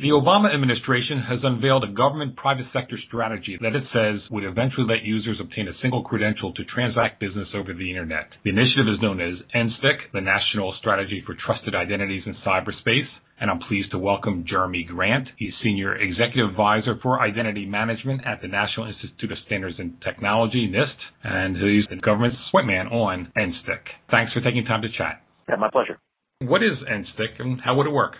The Obama administration has unveiled a government private sector strategy that it says would eventually let users obtain a single credential to transact business over the internet. The initiative is known as NSTIC, the National Strategy for Trusted Identities in Cyberspace, and I'm pleased to welcome Jeremy Grant. He's Senior Executive Advisor for Identity Management at the National Institute of Standards and Technology, NIST, and he's the government's point man on NSTIC. Thanks for taking time to chat. Yeah, my pleasure. What is NSTIC and how would it work?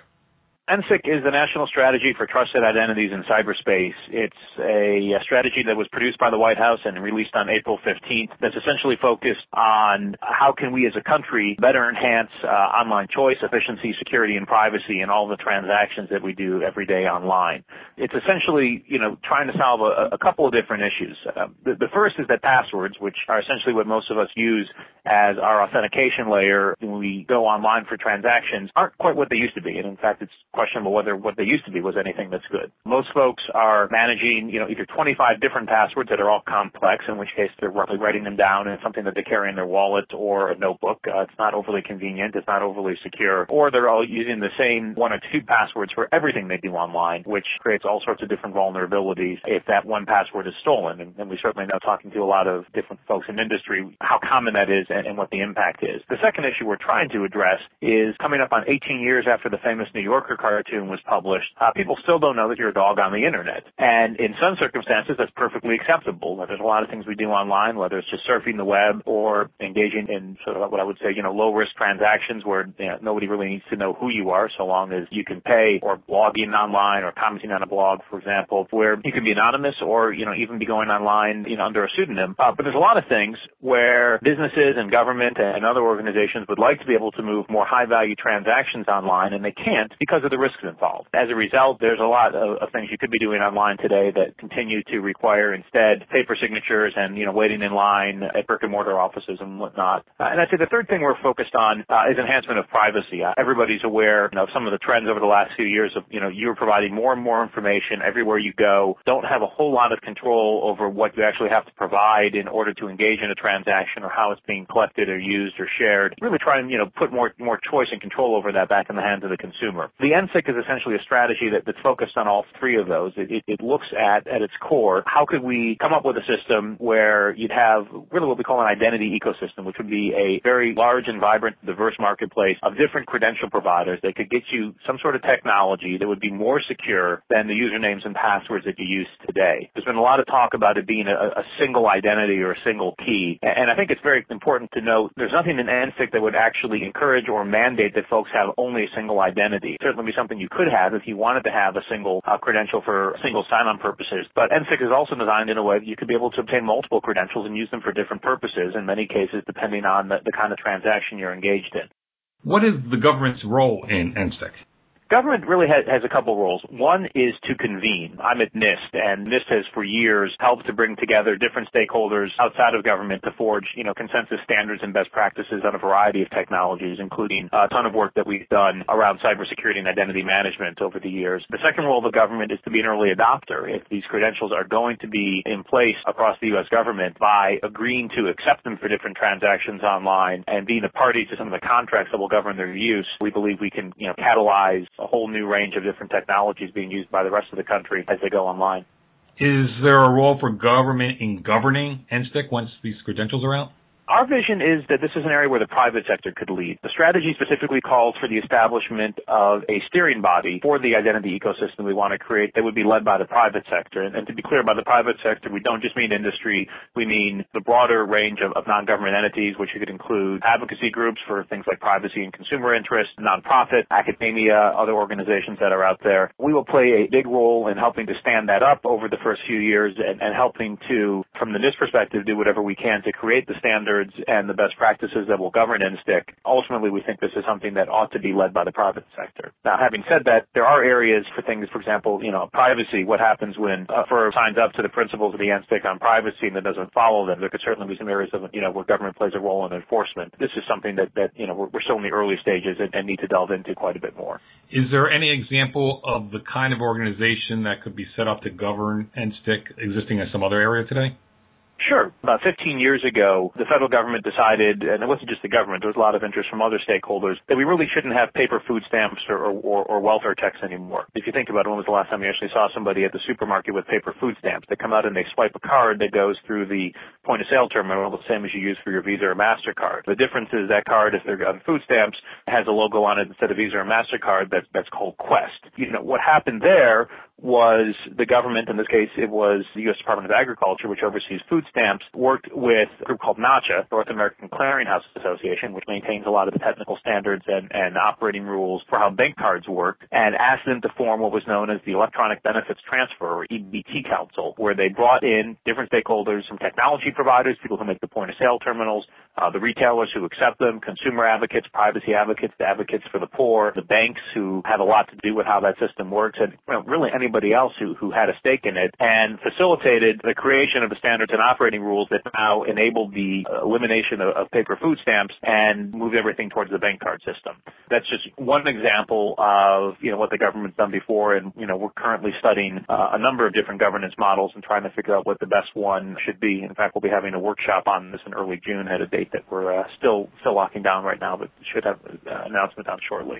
NSTIC is the National Strategy for Trusted Identities in Cyberspace. It's a, a, strategy that was produced by the White House and released on April 15th that's essentially focused on how can we as a country better enhance uh, online choice, efficiency, security, and privacy in all the transactions that we do every day online. It's essentially, you know, trying to solve a, a couple of different issues. Uh, the, the first is that passwords, which are essentially what most of us use as our authentication layer when we go online for transactions, aren't quite what they used to be. And in fact, it's questionable whether what they used to be was anything that's good. Most folks are managing, you know, either 25 different passwords that are all complex, in which case they're roughly writing them down in something that they carry in their wallet or a notebook. Uh, it's not overly convenient. It's not overly secure. Or they're all using the same one or two passwords for everything they do online, which creates all sorts of different vulnerabilities if that one password is stolen. And, and we certainly know talking to a lot of different folks in industry how common that is and, and what the impact is. The second issue we're trying to address is coming up on 18 years after the famous New Yorker cartoon was published, uh, people still don't know that you're a dog on the internet. And in some circumstances, that's perfectly acceptable. There's a lot of things we do online, whether it's just surfing the web or engaging in sort of what I would say, you know, low risk transactions where you know, nobody really needs to know who you are so long as you can pay or blogging online or commenting on a blog, for example, where you can be anonymous or, you know, even be going online, you know, under a pseudonym. Uh, but there's a lot of things where businesses and government and other organizations would like to be able to move more high value transactions online and they can't because of the risks involved. As a result, there's a lot of, of things you could be doing online today that continue to require instead paper signatures and, you know, waiting in line at brick and mortar offices and whatnot. Uh, and I'd say the third thing we're focused on uh, is enhancement of privacy. Uh, everybody's aware you know, of some of the trends over the last few years of, you know, you're providing more and more information everywhere you go, don't have a whole lot of control over what you actually have to provide in order to engage in a transaction or how it's being collected or used or shared. Really try and, you know, put more, more choice and control over that back in the hands of the consumer. The NSTIC is essentially a strategy that, that's focused on all three of those. It, it, it looks at, at its core, how could we come up with a system where you'd have really what we call an identity ecosystem, which would be a very large and vibrant, diverse marketplace of different credential providers that could get you some sort of technology that would be more secure than the usernames and passwords that you use today. There's been a lot of talk about it being a, a single identity or a single key, and I think it's very important to note there's nothing in NSTIC that would actually encourage or mandate that folks have only a single identity. Certainly be something you could have if you wanted to have a single uh, credential for single sign-on purposes. But NSTIC is also designed in a way that you could be able to obtain multiple credentials and use them for different purposes, in many cases depending on the, the kind of transaction you're engaged in. What is the government's role in NSTIC? Government really has, a couple roles. One is to convene. I'm at NIST, and NIST has for years helped to bring together different stakeholders outside of government to forge, you know, consensus standards and best practices on a variety of technologies, including a ton of work that we've done around cybersecurity and identity management over the years. The second role of the government is to be an early adopter. If these credentials are going to be in place across the U.S. government by agreeing to accept them for different transactions online and being a party to some of the contracts that will govern their use, we believe we can, you know, catalyze a whole new range of different technologies being used by the rest of the country as they go online. Is there a role for government in governing NSTIC once these credentials are out? Our vision is that this is an area where the private sector could lead. The strategy specifically calls for the establishment of a steering body for the identity ecosystem we want to create that would be led by the private sector. And, and to be clear, by the private sector, we don't just mean industry. We mean the broader range of, of non-government entities, which could include advocacy groups for things like privacy and consumer interest, nonprofit, academia, other organizations that are out there. We will play a big role in helping to stand that up over the first few years and, and helping to, from the NIST perspective, do whatever we can to create the standards standards and the best practices that will govern NSTIC. Ultimately, we think this is something that ought to be led by the private sector. Now, having said that, there are areas for things, for example, you know, privacy. What happens when a firm signs up to the principles of the NSTIC on privacy and then doesn't follow them? There could certainly be some areas of, you know, where government plays a role in enforcement. This is something that, that you know, we're, we're still in the early stages and, and need to delve into quite a bit more. Is there any example of the kind of organization that could be set up to govern NSTIC existing in some other area today? Sure. About 15 years ago, the federal government decided, and it wasn't just the government, there was a lot of interest from other stakeholders, that we really shouldn't have paper food stamps or, or, or welfare checks anymore. If you think about it, when was the last time you actually saw somebody at the supermarket with paper food stamps? They come out and they swipe a card that goes through the point of sale terminal, the same as you use for your Visa or MasterCard. The difference is that card, if they're on food stamps, has a logo on it instead of Visa or MasterCard that's, that's called Quest. You know, what happened there was the government, in this case it was the U.S. Department of Agriculture, which oversees food stamps, worked with a group called NACHA, North American Clearinghouse Association, which maintains a lot of the technical standards and, and operating rules for how bank cards work, and asked them to form what was known as the Electronic Benefits Transfer, or EBT Council, where they brought in different stakeholders from technology providers, people who make the point of sale terminals, uh, the retailers who accept them, consumer advocates, privacy advocates, the advocates for the poor, the banks who have a lot to do with how that system works, and you know, really anybody else who, who had a stake in it, and facilitated the creation of the standards and operating rules that now enabled the elimination of, of paper food stamps and moved everything towards the bank card system. That's just one example of you know what the government's done before, and you know we're currently studying uh, a number of different governance models and trying to figure out what the best one should be. In fact, we'll be having a workshop on this in early June at a date that we're uh, still still locking down right now, but should have an uh, announcement out shortly.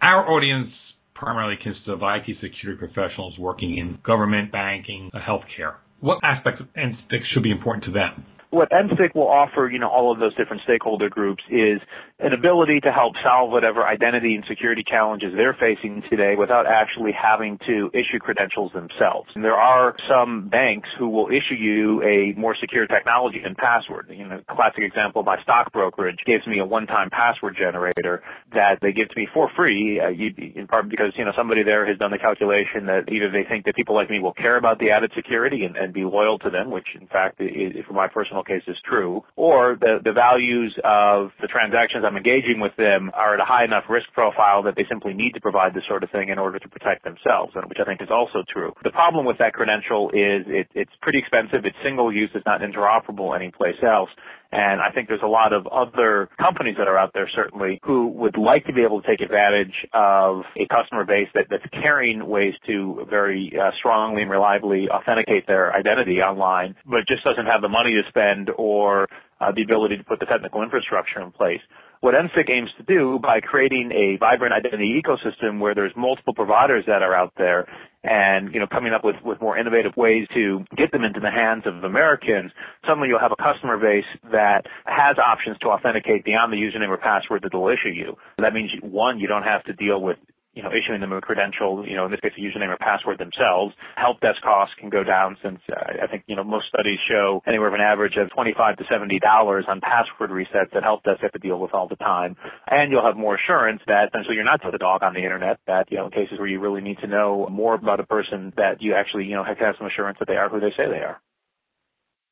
Our audience primarily consists of IT security professionals working in government, banking, uh, healthcare. What aspects of NSTIC should be important to them? What NSTIC will offer, you know, all of those different stakeholder groups is an ability to help solve whatever identity and security challenges they're facing today without actually having to issue credentials themselves. And there are some banks who will issue you a more secure technology and password. You know, classic example, my stock brokerage gives me a one-time password generator that they give to me for free, uh, in part because, you know, somebody there has done the calculation that either they think that people like me will care about the added security and, and be loyal to them, which in fact, is, for my personal case is true, or the, the values of the transactions I'm engaging with them are at a high enough risk profile that they simply need to provide this sort of thing in order to protect themselves, which I think is also true. The problem with that credential is it, it's pretty expensive, it's single use, it's not interoperable anyplace else, and I think there's a lot of other companies that are out there certainly who would like to be able to take advantage of a customer base that, that's carrying ways to very uh, strongly and reliably authenticate their identity online, but just doesn't have the money to spend or uh, the ability to put the technical infrastructure in place. What NSTIC aims to do by creating a vibrant identity ecosystem where there's multiple providers that are out there and, you know, coming up with, with more innovative ways to get them into the hands of Americans, suddenly you'll have a customer base that has options to authenticate beyond the username or password that they'll issue you. That means, one, you don't have to deal with you know, issuing them a credential, you know, in this case a username or password themselves. Help desk costs can go down since uh, I think, you know, most studies show anywhere from an average of 25 to $70 on password resets that help desk have to deal with all the time. And you'll have more assurance that essentially you're not to the dog on the internet, that, you know, in cases where you really need to know more about a person that you actually, you know, have some assurance that they are who they say they are.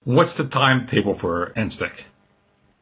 What's the timetable for NSTIC?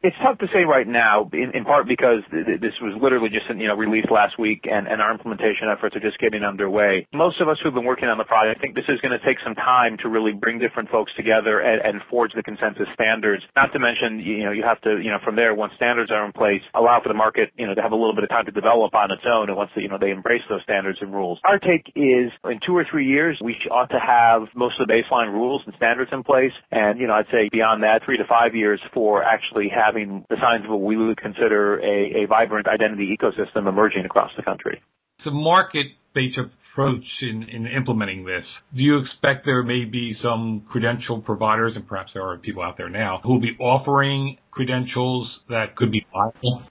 It's tough to say right now, in, part because this was literally just released last week, and, our implementation efforts are just getting underway. Most of us who've been working on the project think this is going to take some time to really bring different folks together and, forge the consensus standards. Not to mention, you know, you have to, you know, from there, once standards are in place, allow for the market, you know, to have a little bit of time to develop on its own, and once they embrace those standards and rules. Our take is, in two or three years, we ought to have most of the baseline rules and standards in place, and you know, I'd say beyond that, three to five years for actually having having the signs of what we would consider a, a vibrant identity ecosystem emerging across the country. It's a market-based approach in, in implementing this. Do you expect there may be some credential providers, and perhaps there are people out there now, who will be offering credentials that could be viable?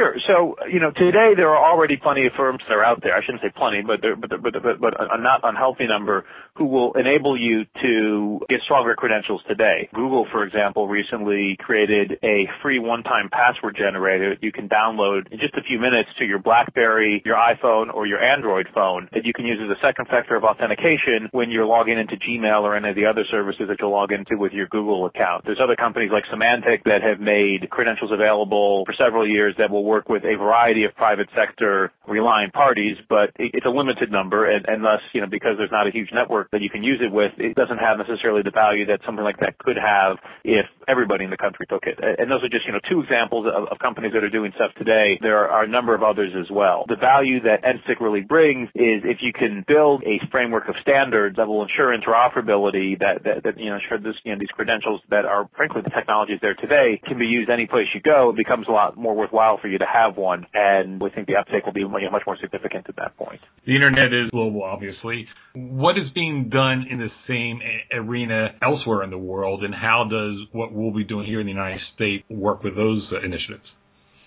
Sure. So, you know, today there are already plenty of firms that are out there. I shouldn't say plenty, but a not unhealthy number who will enable you to get stronger credentials today. Google, for example, recently created a free one-time password generator that you can download in just a few minutes to your BlackBerry, your iPhone, or your Android phone that you can use as a second factor of authentication when you're logging into Gmail or any of the other services that you'll log into with your Google account. There's other companies like Symantec that have made credentials available for several years that will work with a variety of private sector reliant parties, but it's a limited number, and, and thus, you know, because there's not a huge network that you can use it with, it doesn't have necessarily the value that something like that could have if everybody in the country took it. And those are just, you know, two examples of, of companies that are doing stuff today. There are a number of others as well. The value that NSTIC really brings is if you can build a framework of standards that will ensure interoperability, that, that, that you know, ensure this, you know, these credentials that are frankly the technologies there today can be used any place you go, it becomes a lot more worthwhile for you to have one. And we think the uptake will be much more significant at that point. The internet is global, obviously. What is being done in the same arena elsewhere in the world, and how does what we'll be doing here in the United States work with those initiatives?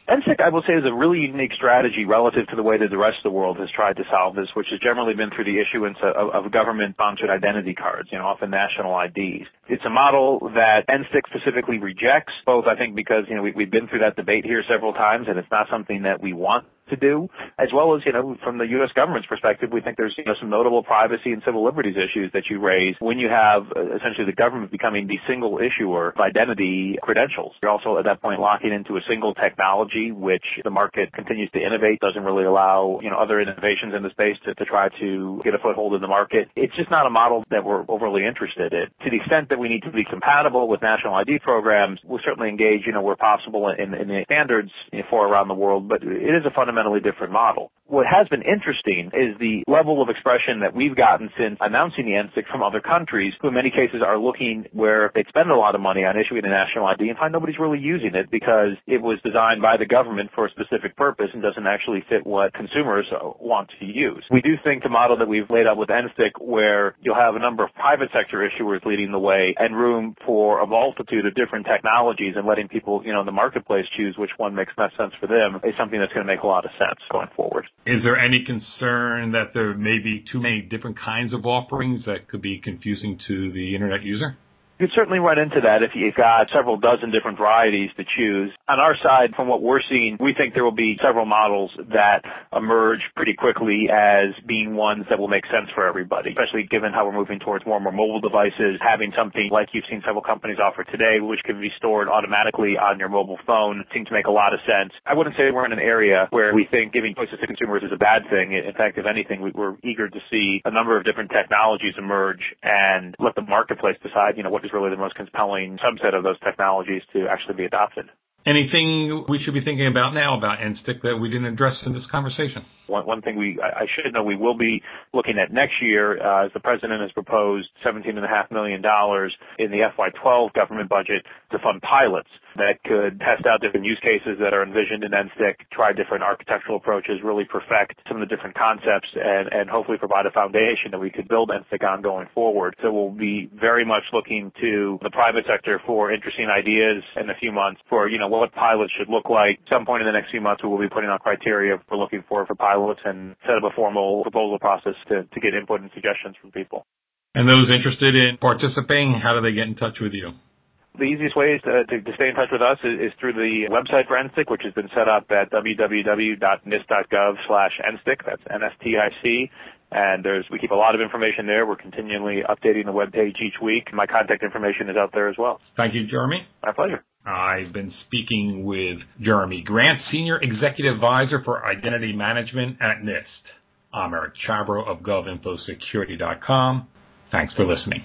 NSTIC, I will say, is a really unique strategy relative to the way that the rest of the world has tried to solve this, which has generally been through the issuance of, government-sponsored identity cards, you know, often national IDs. It's a model that NSTIC specifically rejects, both I think because, you know, we, we've been through that debate here several times, and it's not something that we want to do, as well as, you know, from the U.S. government's perspective, we think there's, you know, some notable privacy and civil liberties issues that you raise when you have uh, essentially the government becoming the single issuer of identity credentials. You're also at that point locking into a single technology, which the market continues to innovate, doesn't really allow, you know, other innovations in the space to, to try to get a foothold in the market. It's just not a model that we're overly interested in. To the extent that we need to be compatible with national ID programs, we'll certainly engage, you know, where possible in, in the standards for around the world, but it is a fundamental fundamentally different model. What has been interesting is the level of expression that we've gotten since announcing the NSTIC from other countries who in many cases are looking where they spend a lot of money on issuing a national ID and find nobody's really using it because it was designed by the government for a specific purpose and doesn't actually fit what consumers want to use. We do think the model that we've laid out with NSTIC where you'll have a number of private sector issuers leading the way and room for a multitude of different technologies and letting people, you know, in the marketplace choose which one makes best sense for them is something that's going to make a lot of sense going forward. Is there any concern that there may be too many different kinds of offerings that could be confusing to the internet user? You certainly run into that if you've got several dozen different varieties to choose. On our side, from what we're seeing, we think there will be several models that emerge pretty quickly as being ones that will make sense for everybody, especially given how we're moving towards more and more mobile devices. Having something like you've seen several companies offer today, which can be stored automatically on your mobile phone, seems to make a lot of sense. I wouldn't say we're in an area where we think giving choices to consumers is a bad thing. In fact, if anything, we're eager to see a number of different technologies emerge and let the marketplace decide, you know, what is really the most compelling subset of those technologies to actually be adopted. Anything we should be thinking about now about NSTIC that we didn't address in this conversation? One, one thing we I should know we will be looking at next year, uh, as the president has proposed $17.5 million in the FY12 government budget to fund pilots that could test out different use cases that are envisioned in NSTIC, try different architectural approaches, really perfect some of the different concepts, and, and hopefully provide a foundation that we could build NSTIC on going forward. So we'll be very much looking to the private sector for interesting ideas in a few months for, you know, what pilots should look like. Some point in the next few months we will be putting out criteria we're looking for for pilots pilots and set up a formal proposal process to, to get input and suggestions from people. And those interested in participating, how do they get in touch with you? The easiest way to, to, to, stay in touch with us is, is, through the website for NSTIC, which has been set up at www.nist.gov slash NSTIC. That's N-S-T-I-C. And there's, we keep a lot of information there. We're continually updating the web page each week. My contact information is out there as well. Thank you, Jeremy. My pleasure. I've been speaking with Jeremy Grant, Senior Executive Advisor for Identity Management at NIST. I'm Eric Chabrow of GovInfoSecurity.com. Thanks for listening.